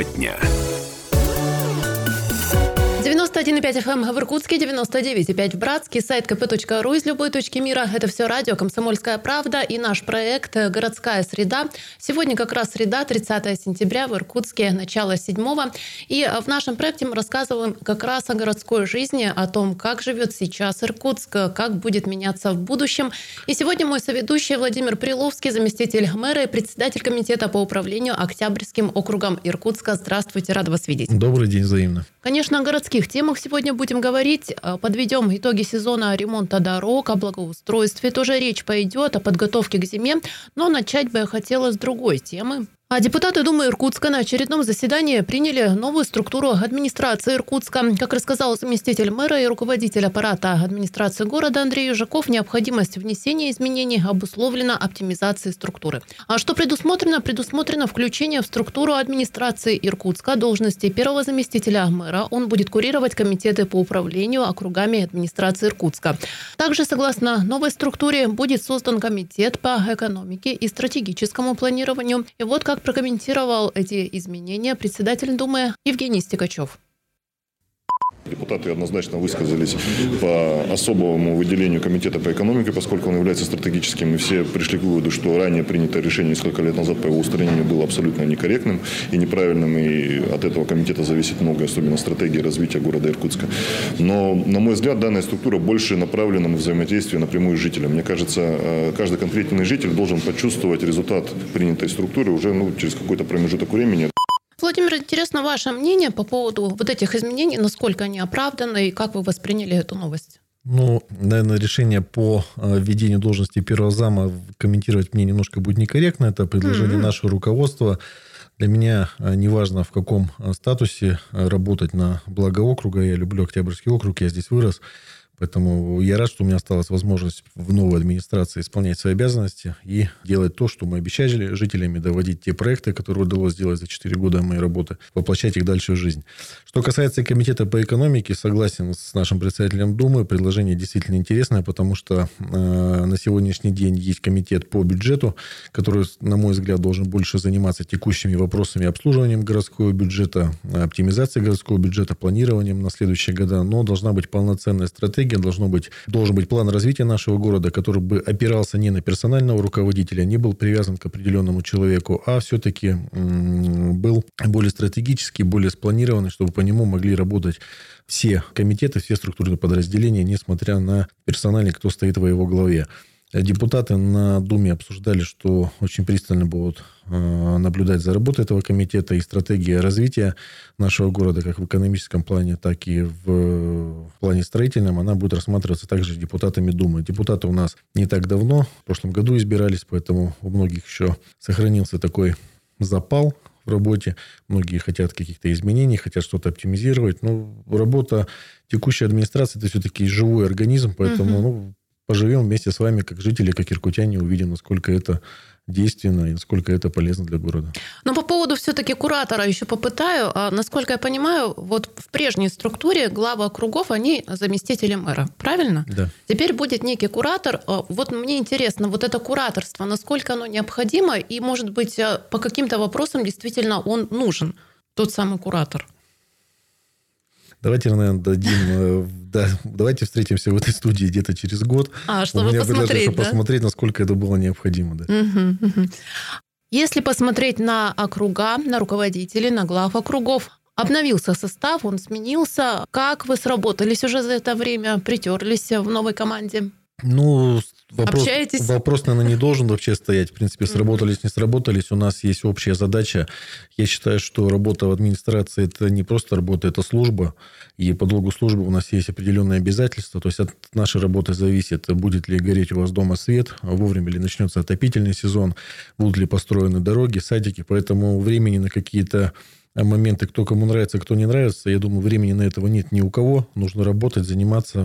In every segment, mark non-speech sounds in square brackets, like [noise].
Тема дня. 91,5 FM в Иркутске, 99,5 в Братске, сайт kp.ru из любой точки мира. Это все радио «Комсомольская правда» и наш проект «Городская среда». Сегодня как раз среда, 30 сентября в Иркутске, начало 7 И в нашем проекте мы рассказываем как раз о городской жизни, о том, как живет сейчас Иркутск, как будет меняться в будущем. И сегодня мой соведущий Владимир Приловский, заместитель мэра и председатель комитета по управлению Октябрьским округом Иркутска. Здравствуйте, рада вас видеть. Добрый день, взаимно. Конечно, о городских темах сегодня будем говорить. Э, подведем итоги сезона ремонта дорог, о благоустройстве. Тоже речь пойдет о подготовке к зиме. Но начать бы я хотела с другой темы. А депутаты Думы Иркутска на очередном заседании приняли новую структуру администрации Иркутска. Как рассказал заместитель мэра и руководитель аппарата администрации города Андрей Южаков, необходимость внесения изменений обусловлена оптимизацией структуры. А что предусмотрено? Предусмотрено включение в структуру администрации Иркутска должности первого заместителя мэра. Он будет курировать комитеты по управлению округами администрации Иркутска. Также, согласно новой структуре, будет создан комитет по экономике и стратегическому планированию. И вот как прокомментировал эти изменения председатель Думы Евгений Стекачев. Депутаты однозначно высказались по особому выделению Комитета по экономике, поскольку он является стратегическим, и все пришли к выводу, что ранее принятое решение несколько лет назад по его устранению было абсолютно некорректным и неправильным, и от этого комитета зависит многое, особенно стратегия развития города Иркутска. Но, на мой взгляд, данная структура больше направлена на взаимодействие напрямую с жителем. Мне кажется, э, каждый конкретный житель должен почувствовать результат принятой структуры уже ну, через какой-то промежуток времени. Владимир, интересно ваше мнение по поводу вот этих изменений, насколько они оправданы и как вы восприняли эту новость? Ну, наверное, решение по э, введению должности первого зама комментировать мне немножко будет некорректно. Это предложение mm-hmm. нашего руководства. Для меня э, неважно, в каком э, статусе работать на благо округа. Я люблю Октябрьский округ, я здесь вырос. Поэтому я рад, что у меня осталась возможность в новой администрации исполнять свои обязанности и делать то, что мы обещали жителями, доводить те проекты, которые удалось сделать за 4 года моей работы, воплощать их дальше в жизнь. Что касается комитета по экономике, согласен с нашим председателем Думы, предложение действительно интересное, потому что э, на сегодняшний день есть комитет по бюджету, который, на мой взгляд, должен больше заниматься текущими вопросами обслуживанием городского бюджета, оптимизацией городского бюджета, планированием на следующие года, но должна быть полноценная стратегия стратегия, должно быть, должен быть план развития нашего города, который бы опирался не на персонального руководителя, не был привязан к определенному человеку, а все-таки был более стратегический, более спланированный, чтобы по нему могли работать все комитеты, все структурные подразделения, несмотря на персональный, кто стоит во его главе. Депутаты на Думе обсуждали, что очень пристально будут э, наблюдать за работой этого комитета и стратегия развития нашего города, как в экономическом плане, так и в плане строительном, она будет рассматриваться также депутатами Думы. Депутаты у нас не так давно, в прошлом году избирались, поэтому у многих еще сохранился такой запал в работе. Многие хотят каких-то изменений, хотят что-то оптимизировать. Но работа текущей администрации – это все-таки живой организм, поэтому угу. ну, поживем вместе с вами, как жители, как иркутяне, увидим, насколько это действенно и насколько это полезно для города. Но по поводу все-таки куратора еще попытаю. А, насколько я понимаю, вот в прежней структуре главы округов, они заместители мэра, правильно? Да. Теперь будет некий куратор. А, вот мне интересно, вот это кураторство, насколько оно необходимо и, может быть, а, по каким-то вопросам действительно он нужен, тот самый куратор? Давайте, наверное, дадим... Э, да, давайте встретимся в этой студии где-то через год. А, чтобы У меня посмотреть, чтобы да? посмотреть, насколько это было необходимо. Да. Угу, угу. Если посмотреть на округа, на руководителей, на глав округов, обновился состав, он сменился. Как вы сработались уже за это время, притерлись в новой команде? Ну, вопрос, Общаетесь? вопрос, наверное, не должен вообще стоять. В принципе, сработались, не сработались. У нас есть общая задача. Я считаю, что работа в администрации – это не просто работа, это служба. И по долгу службы у нас есть определенные обязательства. То есть от нашей работы зависит, будет ли гореть у вас дома свет, вовремя ли начнется отопительный сезон, будут ли построены дороги, садики. Поэтому времени на какие-то моменты, кто кому нравится, кто не нравится. Я думаю, времени на этого нет ни у кого. Нужно работать, заниматься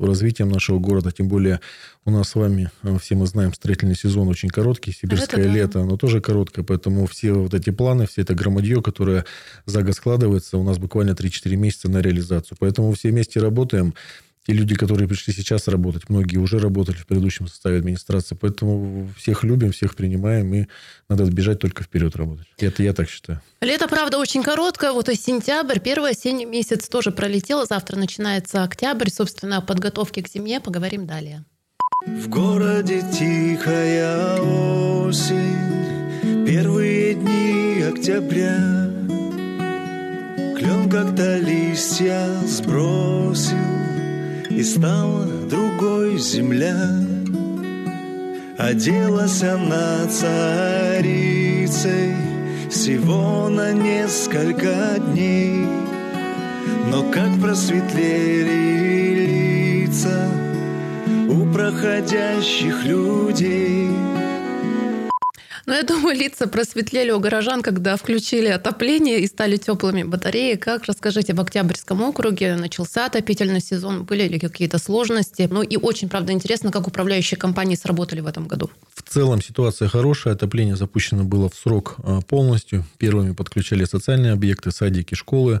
развитием нашего города. Тем более у нас с вами, э, все мы знаем, строительный сезон очень короткий. Сибирское это лето, да. оно тоже короткое. Поэтому все вот эти планы, все это громадье, которое за год складывается, у нас буквально 3-4 месяца на реализацию. Поэтому все вместе работаем. Те люди, которые пришли сейчас работать, многие уже работали в предыдущем составе администрации, поэтому всех любим, всех принимаем, и надо бежать только вперед работать. Это я так считаю. Лето, правда, очень короткое, вот и сентябрь, первый осенний месяц тоже пролетел, завтра начинается октябрь, собственно, о подготовке к зиме поговорим далее. В городе тихая осень, первые дни октября. Клен как-то листья сбросил, и стала другой земля. Оделась она царицей всего на несколько дней, но как просветлели лица у проходящих людей. Но я думаю, лица просветлели у горожан, когда включили отопление и стали теплыми батареи. Как, расскажите, в Октябрьском округе начался отопительный сезон? Были ли какие-то сложности? Ну и очень, правда, интересно, как управляющие компании сработали в этом году. В целом ситуация хорошая. Отопление запущено было в срок а, полностью. Первыми подключали социальные объекты, садики, школы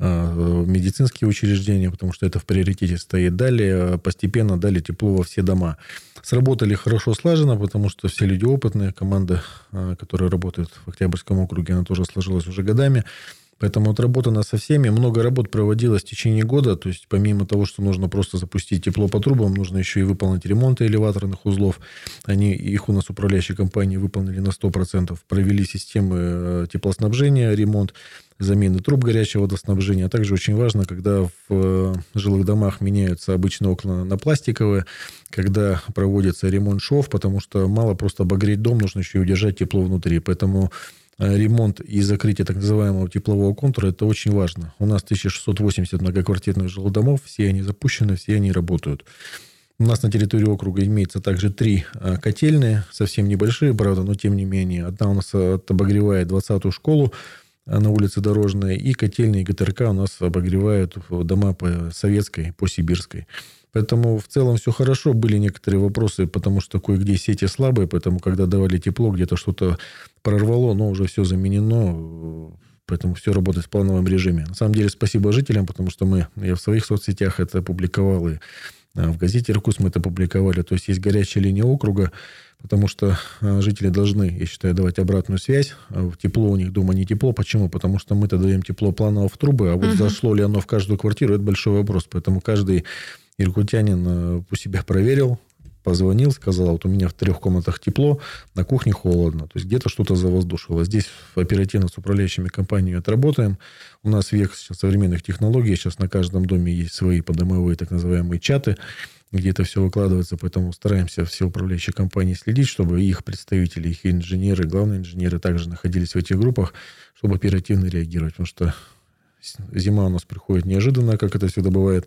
медицинские учреждения, потому что это в приоритете стоит. Далее постепенно дали тепло во все дома. Сработали хорошо слаженно, потому что все люди опытные. Команда, а, которая работает в Октябрьском округе, она тоже сложилась уже годами. Поэтому отработано со всеми. Много работ проводилось в течение года. То есть, помимо того, что нужно просто запустить тепло по трубам, нужно еще и выполнить ремонт элеваторных узлов. Они, их у нас управляющие компании выполнили на 100%. Провели системы э, теплоснабжения, ремонт замены труб горячего водоснабжения. А также очень важно, когда в э, жилых домах меняются обычные окна на пластиковые, когда проводится ремонт шов, потому что мало просто обогреть дом, нужно еще и удержать тепло внутри. Поэтому ремонт и закрытие так называемого теплового контура, это очень важно. У нас 1680 многоквартирных жилдомов, все они запущены, все они работают. У нас на территории округа имеется также три э, котельные, совсем небольшие, правда, но тем не менее. Одна у нас обогревает 20-ю школу э, на улице Дорожная, и котельные ГТРК у нас обогревают дома по Советской, по Сибирской. Поэтому в целом все хорошо. Были некоторые вопросы, потому что кое-где сети слабые, поэтому когда давали тепло, где-то что-то прорвало, но уже все заменено. Поэтому все работает в плановом режиме. На самом деле, спасибо жителям, потому что мы, я в своих соцсетях это публиковал, и а, в газете «Иркутск» мы это публиковали. То есть, есть горячая линия округа, потому что а, жители должны, я считаю, давать обратную связь. А, тепло у них дома не тепло. Почему? Потому что мы-то даем тепло планово в трубы, а вот угу. зашло ли оно в каждую квартиру, это большой вопрос. Поэтому каждый иркутянин э, у себя проверил, позвонил, сказал, вот у меня в трех комнатах тепло, на кухне холодно. То есть где-то что-то завоздушило. Здесь оперативно с управляющими компаниями отработаем. У нас век сейчас современных технологий. Сейчас на каждом доме есть свои подомовые так называемые чаты, где это все выкладывается. Поэтому стараемся все управляющие компании следить, чтобы их представители, их инженеры, главные инженеры также находились в этих группах, чтобы оперативно реагировать. Потому что зима у нас приходит неожиданно, как это всегда бывает.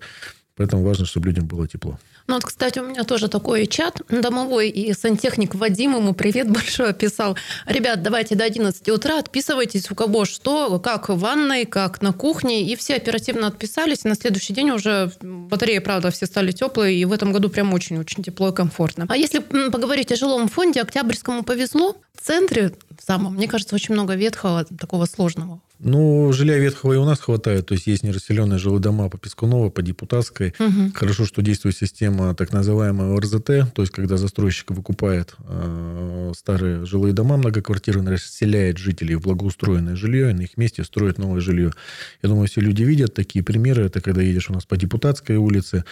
Поэтому важно, чтобы людям было тепло. Ну вот, кстати, у меня тоже такой чат домовой, и сантехник Вадим ему привет [laughs] большой писал. Ребят, давайте до 11 утра отписывайтесь, у кого что, как в ванной, как на кухне, и все оперативно отписались, и на следующий день уже батареи, правда, все стали теплые, и в этом году прям очень-очень тепло и комфортно. А если поговорить о жилом фонде, Октябрьскому повезло. В центре, самом, мне кажется, очень много ветхого, такого сложного ну, жилья ветхого и у нас хватает. То есть, есть нерасселенные жилые дома по Пескунова, по Депутатской. Угу. Хорошо, что действует система так называемая РЗТ. То есть, когда застройщик выкупает э, старые жилые дома многоквартирные, расселяет жителей в благоустроенное жилье, и на их месте строит новое жилье. Я думаю, все люди видят такие примеры. Это когда едешь у нас по Депутатской улице,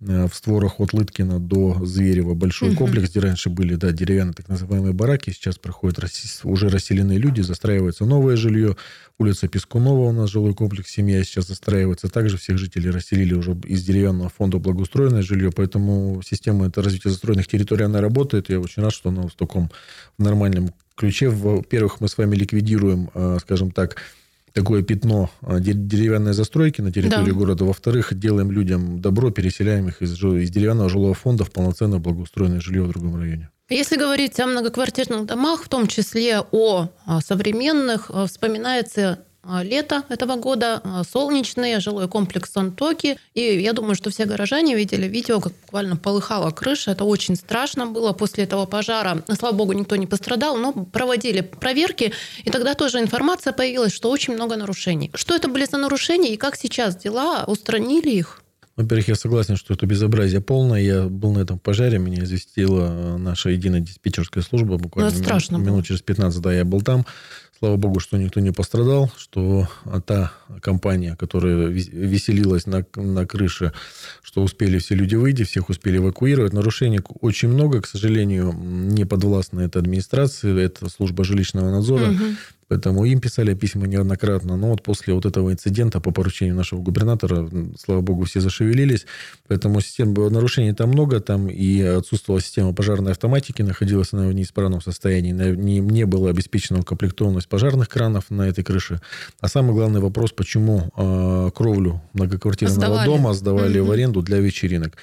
э, в створах от Лыткина до Зверева большой угу. комплекс, где раньше были да, деревянные так называемые бараки. Сейчас проходят уже расселенные люди, застраивается новое жилье Улица Пескунова у нас жилой комплекс «Семья» сейчас застраивается. Также всех жителей расселили уже из деревянного фонда благоустроенное жилье. Поэтому система это развития застроенных территорий, она работает. Я очень рад, что она в таком нормальном ключе. Во-первых, мы с вами ликвидируем, а, скажем так, такое пятно а, деревянной застройки на территории да. города. Во-вторых, делаем людям добро, переселяем их из, из деревянного жилого фонда в полноценное благоустроенное жилье в другом районе. Если говорить о многоквартирных домах, в том числе о современных, э, вспоминается э, лето этого года, солнечный жилой комплекс Сантоки. И я думаю, что все горожане видели видео, как буквально полыхала крыша. Это очень страшно было после этого пожара. Слава богу, никто не пострадал, но проводили проверки. И тогда тоже информация появилась, что очень много нарушений. Что это были за нарушения и как сейчас дела? Устранили их? Во-первых, я согласен, что это безобразие полное. Я был на этом пожаре, меня известила наша единая диспетчерская служба буквально ну, страшно минут, минут через 15, да, я был там. Слава богу, что никто не пострадал, что та компания, которая веселилась на, на крыше, что успели все люди выйти, всех успели эвакуировать. Нарушений очень много, к сожалению, не подвластна эта администрация, это служба жилищного надзора. Угу. Поэтому им писали письма неоднократно. Но вот после вот этого инцидента по поручению нашего губернатора, слава богу, все зашевелились. Поэтому систем, нарушений там много. Там и отсутствовала система пожарной автоматики, находилась она в неисправном состоянии. Не, не было обеспечена укомплектованность пожарных кранов на этой крыше. А самый главный вопрос, почему э, кровлю многоквартирного сдавали. дома сдавали mm-hmm. в аренду для вечеринок.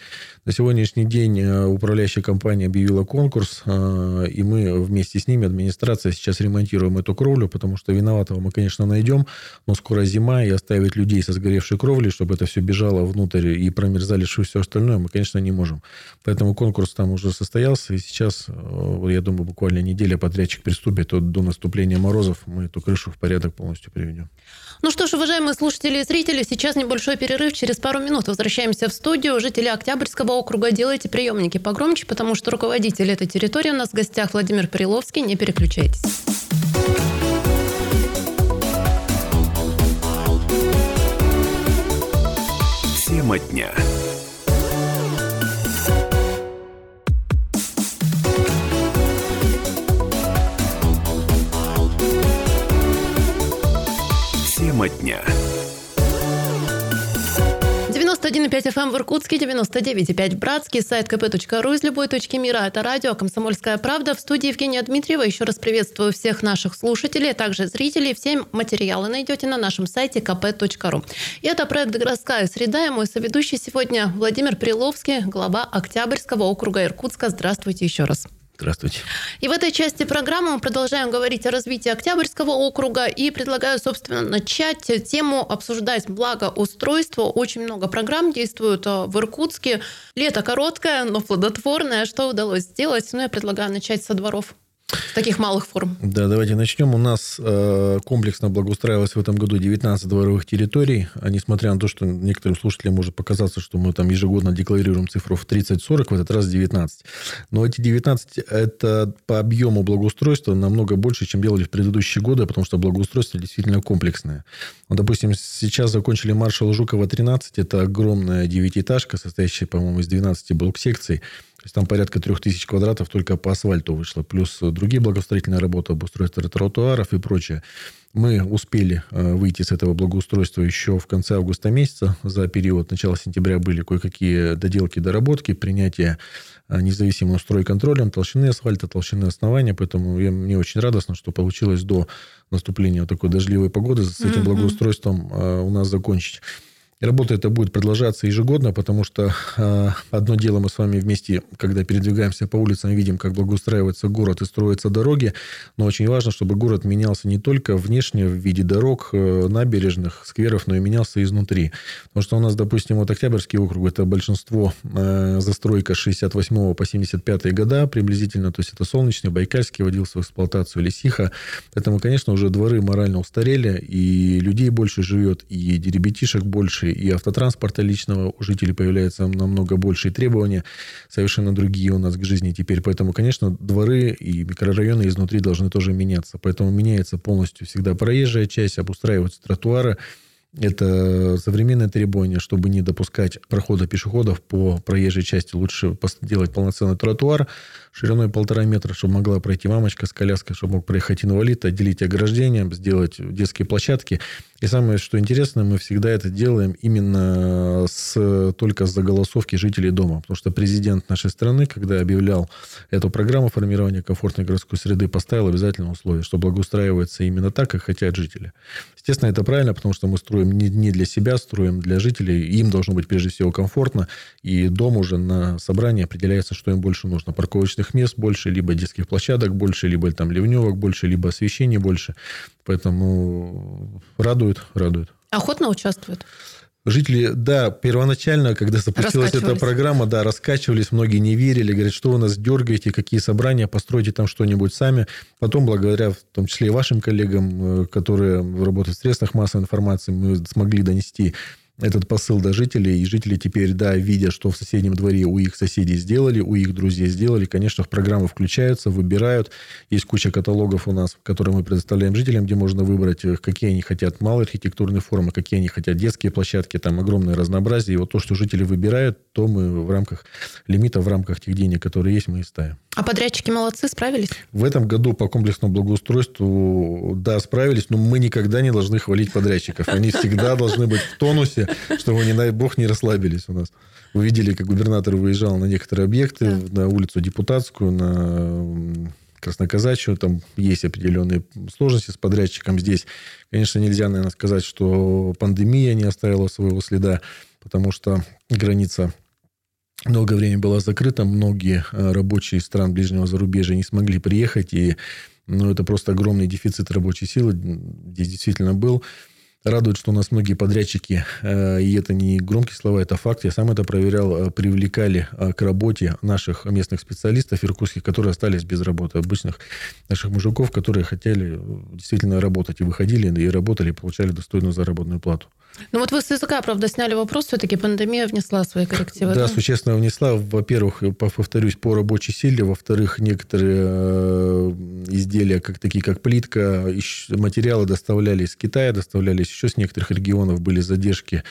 На сегодняшний день э, управляющая компания объявила конкурс, э, и мы вместе с ними, администрация, сейчас ремонтируем эту кровлю, потому что виноватого мы, конечно, найдем, но скоро зима, и оставить людей со сгоревшей кровлей, чтобы это все бежало внутрь и промерзали все остальное, мы, конечно, не можем. Поэтому конкурс там уже состоялся, и сейчас, э, я думаю, буквально неделя подрядчик приступит, до наступления морозов мы эту крышу в порядок полностью приведем. Ну что ж, уважаемые слушатели и зрители, сейчас небольшой перерыв. Через пару минут возвращаемся в студию. Жители Октябрьского округа делайте приемники погромче, потому что руководитель этой территории у нас в гостях Владимир Приловский. Не переключайтесь. Тема дня. 91,5 FM в Иркутске, 99,5 в Братске, сайт kp.ру из любой точки мира. Это радио «Комсомольская правда». В студии Евгения Дмитриева. Еще раз приветствую всех наших слушателей, а также зрителей. Все материалы найдете на нашем сайте kp.ru. И это проект «Городская среда» и мой соведущий сегодня Владимир Приловский, глава Октябрьского округа Иркутска. Здравствуйте еще раз. Здравствуйте. И в этой части программы мы продолжаем говорить о развитии Октябрьского округа и предлагаю, собственно, начать тему обсуждать благоустройство. Очень много программ действуют э, в Иркутске. Лето короткое, но плодотворное. Что удалось сделать? Ну, я предлагаю начать со дворов таких малых форм. Да, давайте начнем. У нас э, комплексно благоустраивалось в этом году 19 дворовых территорий. А несмотря на то, что некоторым слушателям может показаться, что мы там ежегодно декларируем цифру в 30-40, в этот раз 19. Но эти 19 это по объему благоустройства намного больше, чем делали в предыдущие годы, потому что благоустройство действительно комплексное. Вот, допустим, сейчас закончили маршал Жукова 13. Это огромная девятиэтажка, состоящая, по-моему, из 12 блок-секций. То есть там порядка 3000 квадратов только по асфальту вышло. Плюс другие благоустроительные работы, обустройство тротуаров и прочее. Мы успели э, выйти с этого благоустройства еще в конце августа месяца. За период начала сентября были кое-какие доделки, доработки, принятие э, независимым стройконтролем толщины асфальта, толщины основания. Поэтому я, мне очень радостно, что получилось до наступления вот такой дождливой погоды с этим благоустройством э, у нас закончить. Работа эта будет продолжаться ежегодно, потому что э, одно дело мы с вами вместе, когда передвигаемся по улицам, видим, как благоустраивается город и строятся дороги, но очень важно, чтобы город менялся не только внешне в виде дорог, э, набережных, скверов, но и менялся изнутри. Потому что у нас, допустим, вот Октябрьский округ, это большинство э, застройка с 68 по 75 года приблизительно, то есть это Солнечный, Байкальский вводился в эксплуатацию, Лисиха. Поэтому, конечно, уже дворы морально устарели, и людей больше живет, и ребятишек больше, и автотранспорта личного у жителей появляется намного большие требования, совершенно другие у нас к жизни теперь. Поэтому, конечно, дворы и микрорайоны изнутри должны тоже меняться. Поэтому меняется полностью всегда проезжая часть, обустраиваются тротуары, это современное требование, чтобы не допускать прохода пешеходов по проезжей части. Лучше сделать полноценный тротуар шириной полтора метра, чтобы могла пройти мамочка с коляской, чтобы мог проехать инвалид, отделить ограждение, сделать детские площадки. И самое, что интересно, мы всегда это делаем именно с, только с заголосовки жителей дома. Потому что президент нашей страны, когда объявлял эту программу формирования комфортной городской среды, поставил обязательное условие, что благоустраивается именно так, как хотят жители. Естественно, это правильно, потому что мы строим не, не для себя, строим для жителей. Им должно быть прежде всего комфортно. И дом уже на собрании определяется, что им больше нужно. Парковочных мест больше, либо детских площадок больше, либо там ливневок больше, либо освещения больше. Поэтому радует, радует. Охотно участвуют? Жители, да, первоначально, когда запустилась эта программа, да, раскачивались, многие не верили, говорят, что вы нас дергаете, какие собрания, постройте там что-нибудь сами. Потом, благодаря в том числе и вашим коллегам, э, которые работают в средствах массовой информации, мы смогли донести этот посыл до жителей. И жители теперь, да, видя, что в соседнем дворе у их соседей сделали, у их друзей сделали, конечно, в программу включаются, выбирают. Есть куча каталогов у нас, которые мы предоставляем жителям, где можно выбрать, э, какие они хотят малые архитектурные формы, какие они хотят детские площадки. Там огромное разнообразие. И вот то, что жители выбирают, то мы в рамках лимита, в рамках тех денег, которые есть, мы и ставим. А подрядчики молодцы, справились? В этом году по комплексному благоустройству, да, справились, но мы никогда не должны хвалить подрядчиков. Они всегда должны быть в тонусе, [laughs] чтобы, не дай бог, не расслабились у нас. Вы видели, как губернатор выезжал на некоторые объекты, да. на улицу Депутатскую, на Красноказачью. Там есть определенные сложности с подрядчиком здесь. Конечно, нельзя, наверное, сказать, что пандемия не оставила своего следа, потому что граница долгое время была закрыта, многие э, рабочие стран ближнего зарубежья не смогли приехать, и ну, это просто огромный дефицит рабочей силы здесь действительно был. Радует, что у нас многие подрядчики, э, и это не громкие слова, это факт, я сам это проверял, э, привлекали э, к работе наших местных специалистов иркутских, которые остались без работы, обычных наших мужиков, которые хотели действительно работать и выходили, и работали, и получали достойную заработную плату. Ну вот вы с языка, правда, сняли вопрос, все-таки пандемия внесла свои коррективы. Да, да? существенно внесла. Во-первых, повторюсь, по рабочей силе. Во-вторых, некоторые изделия, как такие как плитка, материалы доставлялись из Китая, доставлялись еще с некоторых регионов были задержки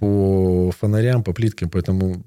по фонарям, по плиткам, поэтому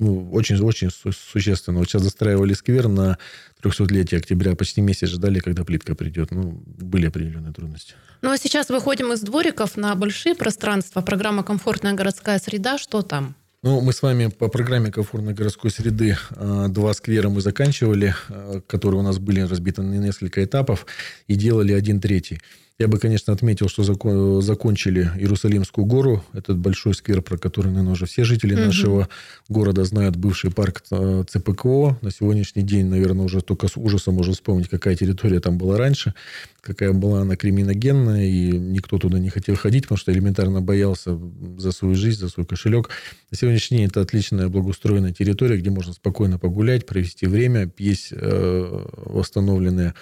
ну, очень-очень существенно. Вот сейчас застраивали сквер на 300-летие октября, почти месяц ждали, когда плитка придет. Ну, были определенные трудности. Ну, а сейчас выходим из двориков на большие пространства. Программа «Комфортная городская среда». Что там? Ну, мы с вами по программе комфортной городской среды а, два сквера мы заканчивали, а, которые у нас были разбиты на несколько этапов, и делали один третий. Я бы, конечно, отметил, что закон, закончили Иерусалимскую гору, этот большой сквер, про который, наверное, уже все жители угу. нашего города знают, бывший парк а, ЦПКО. На сегодняшний день, наверное, уже только с ужасом можно вспомнить, какая территория там была раньше, какая была она криминогенная, и никто туда не хотел ходить, потому что элементарно боялся за свою жизнь, за свой кошелек. На сегодняшний день это отличная благоустроенная территория, где можно спокойно погулять, провести время. Есть э, восстановленные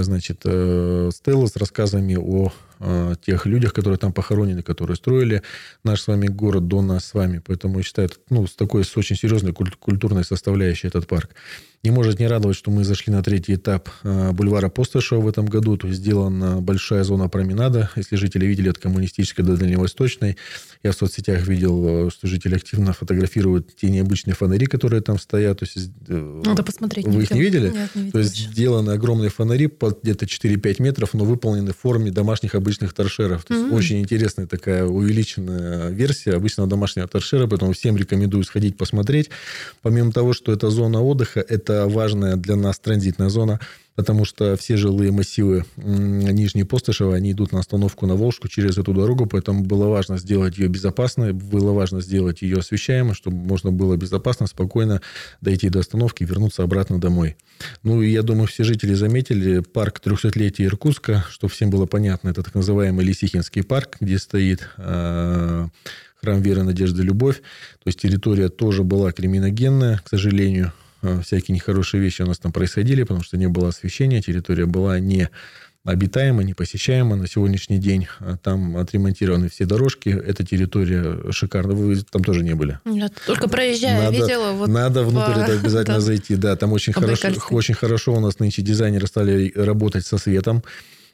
значит, э, стелла с рассказами о э, тех людях, которые там похоронены, которые строили наш с вами город до нас с вами. Поэтому я считаю, ну, с такой с очень серьезной культурной составляющей этот парк. Не может не радовать, что мы зашли на третий этап э, бульвара Постышева в этом году. То есть сделана большая зона променада. Если жители видели от коммунистической до дальневосточной, я в соцсетях видел, э, что жители активно фотографируют те необычные фонари, которые там стоят. То есть, э, Надо посмотреть. Вы их не видели? Нет, не видела То есть сделаны огромные фонари под где-то 4-5 метров, но выполнены в форме домашних обычных торшеров. То есть mm-hmm. очень интересная такая увеличенная версия обычного домашнего торшера, поэтому всем рекомендую сходить посмотреть. Помимо того, что это зона отдыха, это важная для нас транзитная зона, потому что все жилые массивы Нижней Постышева, они идут на остановку на Волжку через эту дорогу, поэтому было важно сделать ее безопасной, было важно сделать ее освещаемой, чтобы можно было безопасно, спокойно дойти до остановки и вернуться обратно домой. Ну, и я думаю, все жители заметили парк 300-летия Иркутска, что всем было понятно, это так называемый Лисихинский парк, где стоит э, храм веры, надежды, любовь. То есть территория тоже была криминогенная, к сожалению. Э, всякие нехорошие вещи у нас там происходили, потому что не было освещения, территория была не обитаема, не посещаема. На сегодняшний день э, там отремонтированы все дорожки. Эта территория шикарная. Вы там тоже не были? Нет, только проезжая, надо, видела. Вот надо внутрь по... это обязательно [laughs] да. зайти. Да, там очень хорошо, очень хорошо у нас нынче дизайнеры стали работать со светом.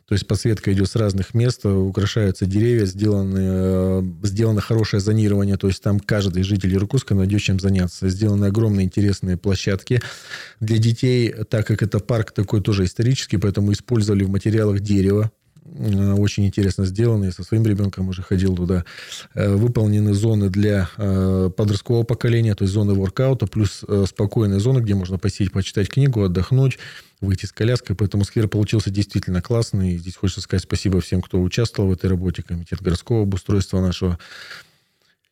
То есть подсветка идет с разных мест, украшаются деревья, сделаны, э, сделано хорошее зонирование, то есть там каждый житель Иркутска найдет чем заняться. Сделаны огромные интересные площадки для детей, так как это парк такой тоже исторический, поэтому использовали в материалах дерево, очень интересно сделано. Я со своим ребенком уже ходил туда. Э, выполнены зоны для подросткового поколения, то есть зоны воркаута, плюс спокойные зоны, где можно посидеть, почитать книгу, отдохнуть выйти с коляской. Поэтому сквер получился действительно классный. И здесь хочется сказать спасибо всем, кто участвовал в этой работе. Комитет городского обустройства нашего.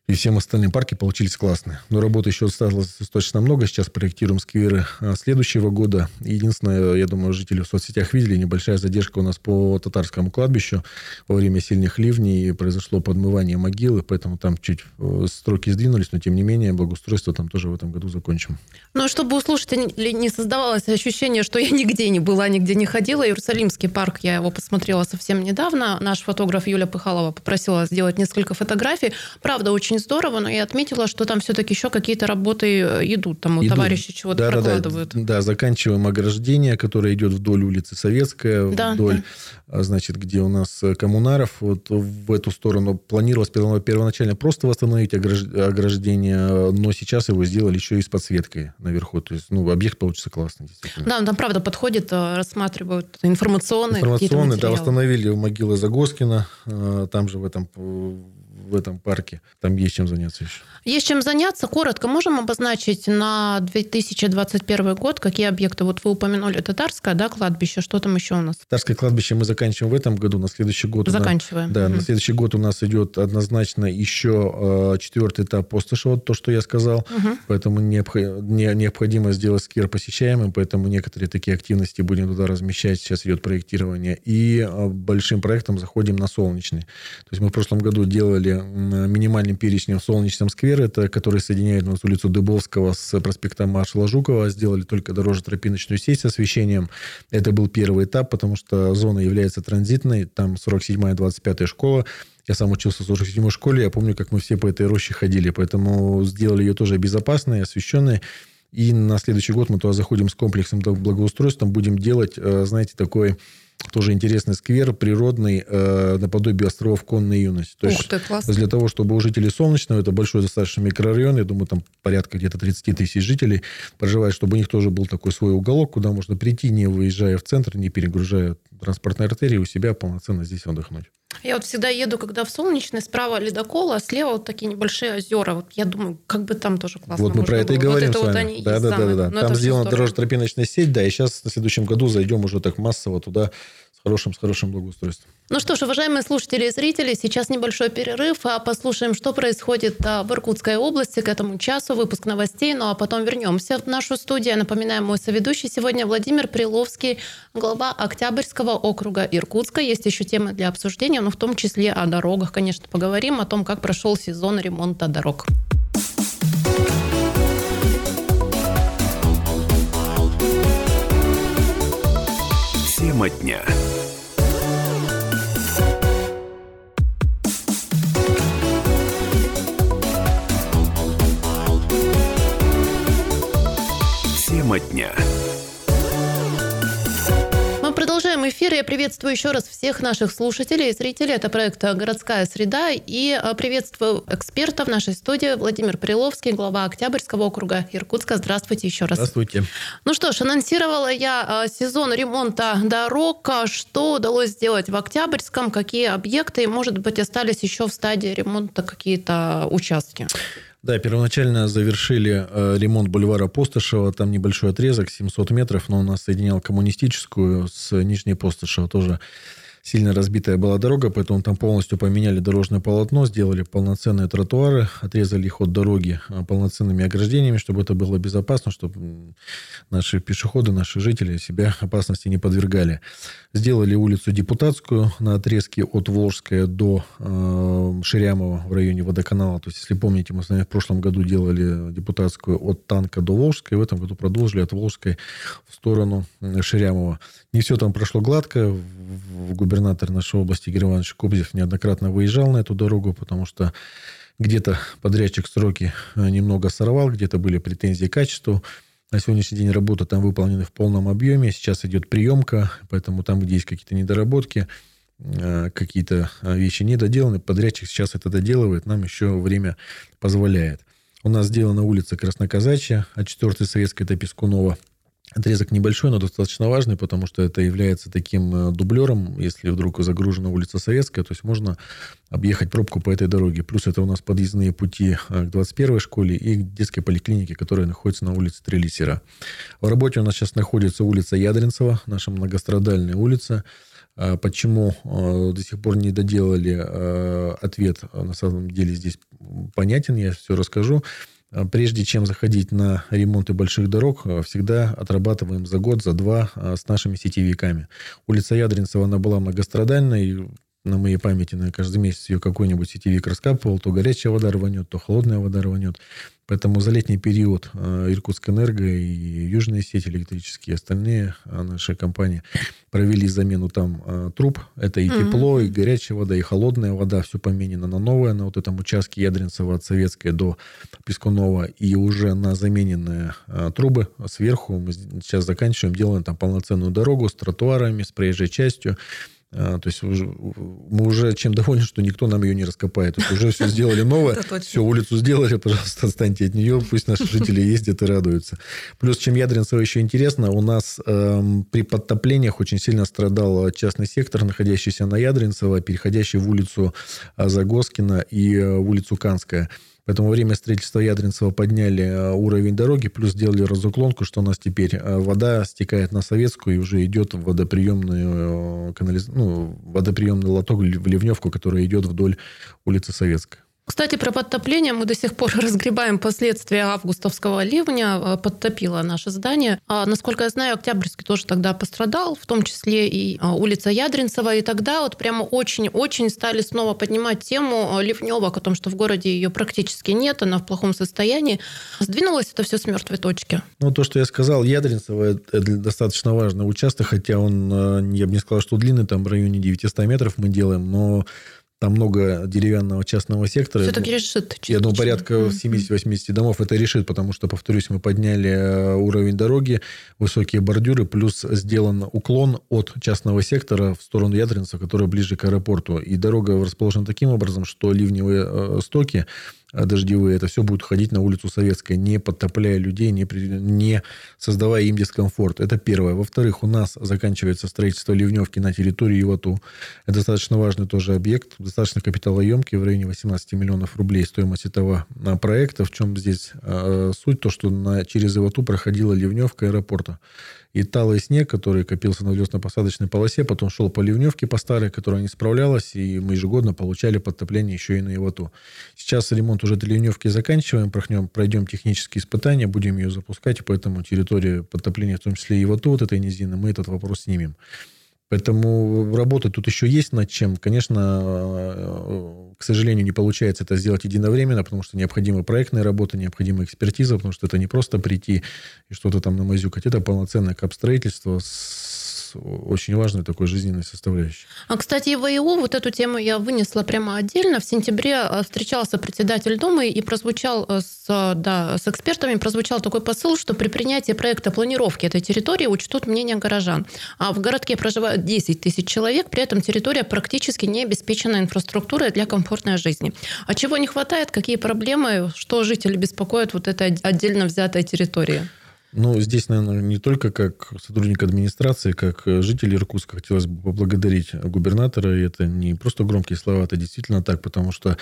И всем остальным парки получились классные. Но работы еще осталось достаточно много. Сейчас проектируем скверы а, следующего года. Единственное, я думаю, жители в соцсетях видели, небольшая задержка у нас по татарскому кладбищу. Во время сильных ливней произошло подмывание могилы, поэтому там чуть э, строки сдвинулись, но тем не менее благоустройство там тоже в этом году закончим. Ну, чтобы у слушателей не создавалось ощущение, что я нигде не была, нигде не ходила, Иерусалимский парк, я его посмотрела совсем недавно. Наш фотограф Юля Пыхалова попросила сделать несколько фотографий. Правда, очень здорово, но я отметила, что там все-таки еще какие-то работы э, идут. Там у идут. товарищей чего-то да, прокладывают. Да, да, да, заканчиваем ограждение, которое идет вдоль улицы Советская, да, вдоль, да. значит, где у нас э, коммунаров. Вот в эту сторону планировалось первоначально просто восстановить ограждение, но сейчас его сделали еще и с подсветкой наверху. То есть, ну, объект получится классный. Да, там, правда, подходит, э, рассматривают информационные Информационные, да, восстановили могилы Загоскина, там же в этом в этом парке. Там есть чем заняться еще. Есть чем заняться. Коротко можем обозначить на 2021 год, какие объекты? Вот вы упомянули татарское, да, кладбище. Что там еще у нас? Татарское кладбище мы заканчиваем в этом году. На следующий год... Заканчиваем. да, угу. на следующий год у нас идет однозначно еще э, четвертый этап Постышева, то, что я сказал. Угу. Поэтому необходимо сделать сквер посещаемым, поэтому некоторые такие активности будем туда размещать. Сейчас идет проектирование. И э, большим проектом заходим на Солнечный. То есть мы в прошлом году делали минимальным перечнем в Солнечном сквере, это который соединяет нас улицу Дыбовского с проспектом маршала Жукова. Сделали только дорожно-тропиночную сеть с освещением. Это был первый этап, потому что зона является транзитной. Там 47-я, 25-я школа. Я сам учился в 47-й школе. Я помню, как мы все по этой роще ходили. Поэтому сделали ее тоже безопасной, освещенной. И на следующий год мы туда заходим с комплексом благоустройства. Будем делать, э, знаете, такой тоже интересный сквер, природный, э, наподобие островов Конной юности. То Ух есть, ты, классно. Для того, чтобы у жителей Солнечного, это большой достаточно микрорайон, я думаю, там порядка где-то 30 тысяч жителей проживает, чтобы у них тоже был такой свой уголок, куда можно прийти, не выезжая в центр, не перегружая транспортные артерии, у себя полноценно здесь отдохнуть. Я вот всегда еду, когда в Солнечный, справа ледокол, а слева вот такие небольшие озера. Вот я думаю, как бы там тоже классно Вот мы про это было. и говорим вот с вами. Вот да, да, да, да, да. Там сделана дорожно-тропиночная сеть, да, и сейчас на следующем году зайдем уже так массово туда хорошим, с хорошим благоустройством. Ну что ж, уважаемые слушатели и зрители, сейчас небольшой перерыв, а послушаем, что происходит а, в Иркутской области к этому часу, выпуск новостей, ну а потом вернемся в нашу студию. Напоминаем, мой соведущий сегодня Владимир Приловский, глава Октябрьского округа Иркутска. Есть еще темы для обсуждения, но в том числе о дорогах, конечно, поговорим, о том, как прошел сезон ремонта дорог. Тема дня. Тема дня. Мы продолжаем эфир. Я приветствую еще раз всех наших слушателей и зрителей. Это проект «Городская среда». И а, приветствую эксперта в нашей студии Владимир Приловский, глава Октябрьского округа Иркутска. Здравствуйте еще раз. Здравствуйте. Ну что ж, анонсировала я а, сезон ремонта дорог. Что удалось сделать в Октябрьском? Какие объекты, может быть, остались еще в стадии ремонта какие-то участки? Да, первоначально завершили э, ремонт бульвара Постышева. Там небольшой отрезок, 700 метров, но у нас соединял коммунистическую с Нижней Постышева тоже сильно разбитая была дорога, поэтому там полностью поменяли дорожное полотно, сделали полноценные тротуары, отрезали их от дороги а, полноценными ограждениями, чтобы это было безопасно, чтобы наши пешеходы, наши жители себя опасности не подвергали. Сделали улицу Депутатскую на отрезке от Волжская до э, Ширямова в районе водоканала. То есть, если помните, мы с вами в прошлом году делали Депутатскую от Танка до Волжской, в этом году продолжили от Волжской в сторону Ширямова. Не все там прошло гладко. В губернатор нашей области Игорь Иванович Кобзев неоднократно выезжал на эту дорогу, потому что где-то подрядчик сроки э, немного сорвал, где-то были претензии к качеству. На сегодняшний день работа там выполнена в полном объеме. Сейчас идет приемка, поэтому там, где есть какие-то недоработки, э, какие-то э, вещи недоделаны, подрядчик сейчас это доделывает, нам еще время позволяет. У нас сделана улица Красноказачья, а 4 советская это Пескунова – Отрезок небольшой, но достаточно важный, потому что это является таким э, дублером, если вдруг загружена улица Советская, то есть можно объехать пробку по этой дороге. Плюс это у нас подъездные пути э, к 21 школе и к детской поликлинике, которая находится на улице Трелисера. В работе у нас сейчас находится улица Ядринцева, наша многострадальная улица. А почему э, до сих пор не доделали ответ, на самом деле здесь понятен, я все расскажу. Прежде чем заходить на ремонты больших дорог, всегда отрабатываем за год, за два с нашими сетевиками. Улица Ядринцева, она была многострадальной, на моей памяти, на каждый месяц ее какой-нибудь сетевик раскапывал, то горячая вода рванет, то холодная вода рванет. Поэтому за летний период э, Иркутскэнерго и Южные сети электрические, остальные э, наши компании провели замену там э, труб. Это и тепло, mm-hmm. и горячая вода, и холодная вода. Все поменено на новое на вот этом участке Ядринцева от Советской до Пескунова. И уже на замененные трубы сверху мы сейчас заканчиваем, делаем там полноценную дорогу с тротуарами, с проезжей частью. А, то есть мы уже чем довольны, что никто нам ее не раскопает. То есть уже все сделали новое, [laughs] все, улицу сделали, пожалуйста, отстаньте от нее, пусть наши жители ездят и радуются. Плюс, чем Ядринцево еще интересно, у нас эм, при подтоплениях очень сильно страдал частный сектор, находящийся на Ядринцево, переходящий в улицу Загоскина и э, улицу Канская. Поэтому во время строительства Ядринцева подняли э, уровень дороги, плюс сделали разуклонку, что у нас теперь э, вода стекает на Советскую и уже идет в водоприемную, э, канализ... ну, водоприемный лоток в Ливневку, который идет вдоль улицы Советская. Кстати, про подтопление мы до сих пор [laughs] разгребаем последствия августовского ливня. Э, подтопило наше здание. А, насколько я знаю, Октябрьский тоже тогда пострадал, в том числе и а, улица Ядринцева. И тогда вот прямо очень-очень стали снова поднимать тему ливневок о том, что в городе ее практически нет, она в плохом состоянии. Сдвинулось это все с мертвой точки. Ну, то, что я сказал, Ядринцево – это достаточно важный участок, хотя он, э, я бы не сказал, что длинный, там в районе 900 метров мы делаем, но там много деревянного частного сектора. Все-таки решит. Частично. Я думаю, порядка 70-80 домов это решит, потому что, повторюсь, мы подняли э, уровень дороги, высокие бордюры, плюс сделан уклон от частного сектора в сторону Ядринца, который ближе к аэропорту. И дорога расположена таким образом, что ливневые э, стоки дождевые, это все будет ходить на улицу Советская, не подтопляя людей, не, не создавая им дискомфорт. Это первое. Во-вторых, у нас заканчивается строительство ливневки на территории Ивату. Это достаточно важный тоже объект, достаточно капиталоемкий, в районе 18 миллионов рублей стоимость этого а, проекта. В чем здесь э, суть? То, что на, через Ивату проходила ливневка аэропорта. И талый снег, который копился на взлетно-посадочной полосе, потом шел по ливневке по старой, которая не справлялась, и мы ежегодно получали подтопление еще и на Ивату. Сейчас ремонт уже этой ливневки заканчиваем, прохнем, пройдем технические испытания, будем ее запускать, и поэтому территория подтопления, в том числе и Ивату, вот этой низины, мы этот вопрос снимем. Поэтому работать тут еще есть над чем. Конечно, э, к сожалению, не получается это сделать единовременно, потому что необходима проектная работа, необходима экспертиза, потому что это не просто прийти и что-то там намазюкать. Это полноценное капстроительство с очень важной такой жизненной составляющей. А, кстати, в ИО вот эту тему я вынесла прямо отдельно. В сентябре а, встречался председатель Думы и прозвучал а, с, да, с экспертами, прозвучал такой посыл, что при принятии проекта планировки этой территории учтут мнение горожан. А в городке проживают 10 тысяч человек, при этом территория практически не обеспечена инфраструктурой для комфортной жизни. А чего не хватает, какие проблемы, что жители беспокоят вот этой отдельно взятой территории? Ну, здесь, наверное, не только как сотрудник администрации, как житель Иркутска хотелось бы поблагодарить губернатора. И это не просто громкие слова, это действительно так, потому что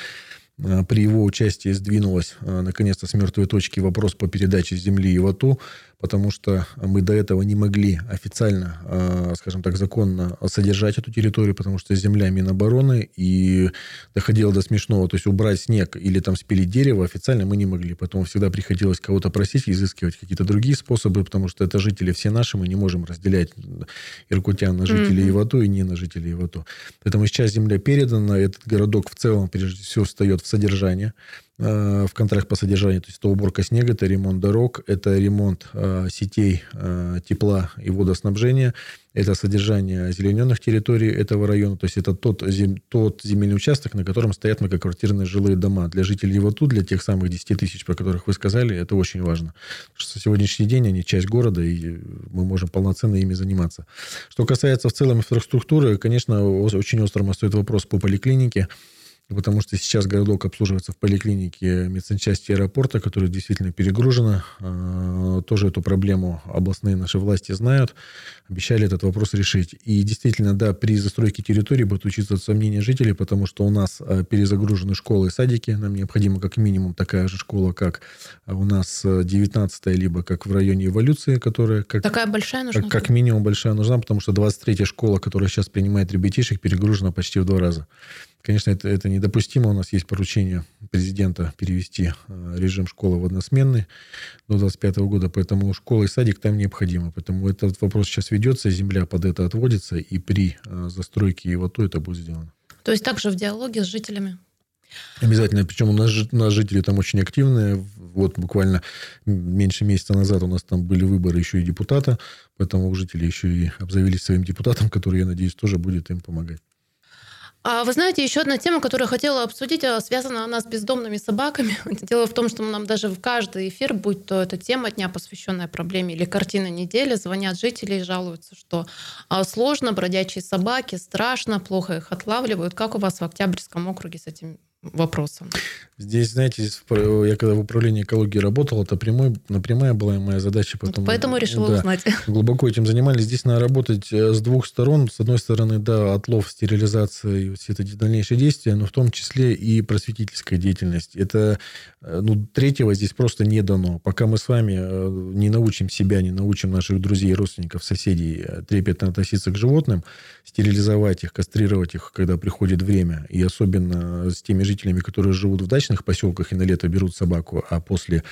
Э, при его участии сдвинулась э, наконец-то с мертвой точки вопрос по передаче земли и ВАТУ, потому что мы до этого не могли официально, э, скажем так, законно содержать эту территорию, потому что земля Минобороны, и доходило до смешного. То есть убрать снег или там спилить дерево официально мы не могли. Поэтому всегда приходилось кого-то просить, изыскивать какие-то другие способы, потому что это жители все наши, мы не можем разделять иркутян на жителей mm-hmm. Ивату и не на жителей Ивату. Поэтому сейчас земля передана, этот городок в целом, прежде всего, встает в содержание, в контракт по содержанию. То есть это уборка снега, это ремонт дорог, это ремонт э, сетей э, тепла и водоснабжения, это содержание озелененных территорий этого района. То есть это тот, зем, тот земельный участок, на котором стоят многоквартирные жилые дома. Для жителей его тут, для тех самых 10 тысяч, про которых вы сказали, это очень важно. Потому что сегодняшний день они часть города, и мы можем полноценно ими заниматься. Что касается в целом инфраструктуры, конечно, очень острым стоит вопрос по поликлинике. Потому что сейчас городок обслуживается в поликлинике медсанчасти аэропорта, которая действительно перегружена. А, тоже эту проблему областные наши власти знают, обещали этот вопрос решить. И действительно, да, при застройке территории будут учиться сомнения жителей, потому что у нас а, перезагружены школы и садики, нам необходима как минимум такая же школа, как у нас 19 либо как в районе эволюции, которая как, такая большая нужна? Как, как минимум большая нужна, потому что 23-я школа, которая сейчас принимает ребятишек, перегружена почти в два раза. Конечно, это, это недопустимо. У нас есть поручение президента перевести э, режим школы в односменный до 2025 года, поэтому школа и садик там необходимо. Поэтому этот вопрос сейчас ведется, земля под это отводится, и при э, застройке его то это будет сделано. То есть также в диалоге с жителями? Обязательно. Причем у нас, у нас жители там очень активные. Вот буквально меньше месяца назад у нас там были выборы еще и депутата. Поэтому жители еще и обзавелись своим депутатом, который, я надеюсь, тоже будет им помогать. А вы знаете, еще одна тема, которую я хотела обсудить, а, связана она с бездомными собаками. [laughs] Дело в том, что нам даже в каждый эфир, будь то эта тема дня, посвященная проблеме, или картина недели, звонят жители и жалуются, что а, сложно, бродячие собаки, страшно, плохо их отлавливают. Как у вас в Октябрьском округе с этим вопросом? Здесь, знаете, я когда в управлении экологии работал, это прямой, напрямая была моя задача. Потом, поэтому решила да, узнать. [laughs] Глубоко этим занимались. Здесь надо работать э, с двух сторон. С одной стороны, да, отлов, стерилизация и все эти дальнейшие действия, но в том числе и просветительская деятельность. Это, э, ну, третьего здесь просто не дано. Пока мы с вами э, не научим себя, не научим наших друзей, родственников, соседей трепетно относиться к животным, стерилизовать их, кастрировать их, когда приходит время, и особенно с теми жителями, которые живут в дачных поселках и на лето берут собаку, а после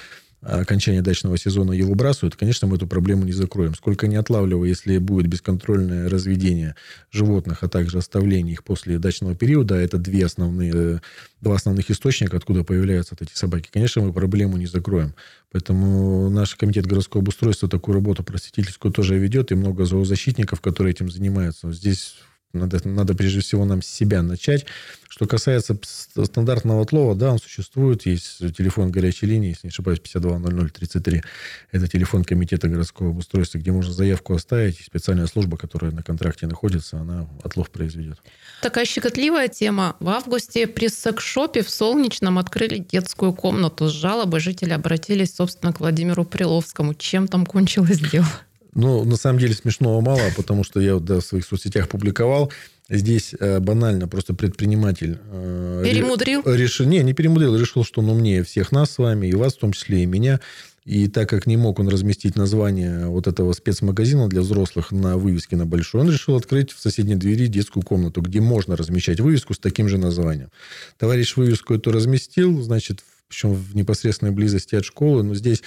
окончания дачного сезона ее выбрасывают, конечно, мы эту проблему не закроем. Сколько не отлавливая, если будет бесконтрольное разведение животных, а также оставление их после дачного периода, это две основные, два основных источника, откуда появляются вот эти собаки, конечно, мы проблему не закроем. Поэтому наш комитет городского обустройства такую работу просветительскую тоже ведет, и много зоозащитников, которые этим занимаются. Здесь надо, надо прежде всего нам с себя начать. Что касается стандартного отлова, да, он существует. Есть телефон горячей линии, если не ошибаюсь, 520033. Это телефон комитета городского обустройства, где можно заявку оставить. И специальная служба, которая на контракте находится, она отлов произведет. Такая щекотливая тема. В августе при секшопе в Солнечном открыли детскую комнату. С жалобой жители обратились, собственно, к Владимиру Приловскому. Чем там кончилось дело? Ну, на самом деле смешного мало, потому что я вот, да, в своих соцсетях публиковал. Здесь э, банально просто предприниматель... Э, перемудрил? Решил, не, не перемудрил. Решил, что он умнее всех нас с вами, и вас в том числе, и меня. И так как не мог он разместить название вот этого спецмагазина для взрослых на вывеске на большой, он решил открыть в соседней двери детскую комнату, где можно размещать вывеску с таким же названием. Товарищ вывеску эту разместил, значит, причем в непосредственной близости от школы, но здесь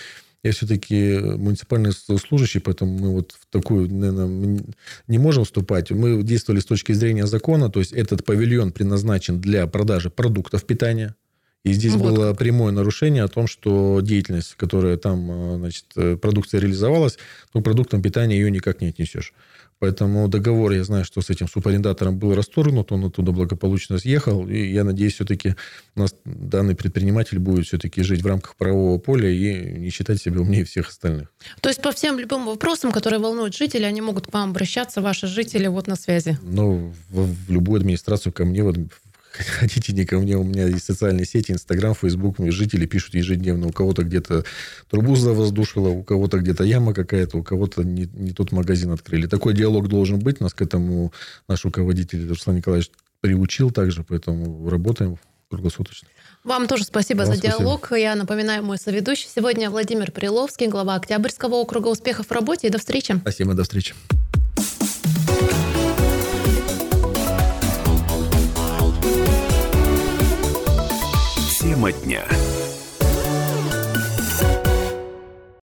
я все-таки муниципальный служащий, поэтому мы вот в такую, наверное, не можем вступать. Мы действовали с точки зрения закона, то есть этот павильон предназначен для продажи продуктов питания. И здесь вот. было прямое нарушение о том, что деятельность, которая там, э, значит, э, продукция реализовалась, ну, продуктом питания ее никак не отнесешь. Поэтому договор, я знаю, что с этим субарендатором был расторгнут, он оттуда благополучно съехал, и я надеюсь, все-таки у нас данный предприниматель будет все-таки жить в рамках правового поля и не считать себя умнее всех остальных. То есть по всем любым вопросам, которые волнуют жителей, они могут к вам обращаться, ваши жители вот на связи? Ну, в, в любую администрацию ко мне, вот хотите не ко мне, у меня есть социальные сети, Инстаграм, Фейсбук, жители пишут ежедневно, у кого-то где-то трубу завоздушило, у кого-то где-то яма какая-то, у кого-то не, не тот магазин открыли. Такой диалог должен быть, нас к этому наш руководитель Руслан Николаевич приучил также, поэтому работаем круглосуточно. Вам тоже спасибо Вам за спасибо. диалог. Я напоминаю, мой соведущий сегодня Владимир Приловский, глава Октябрьского округа. Успехов в работе и до встречи. Спасибо, до встречи. Тема дня.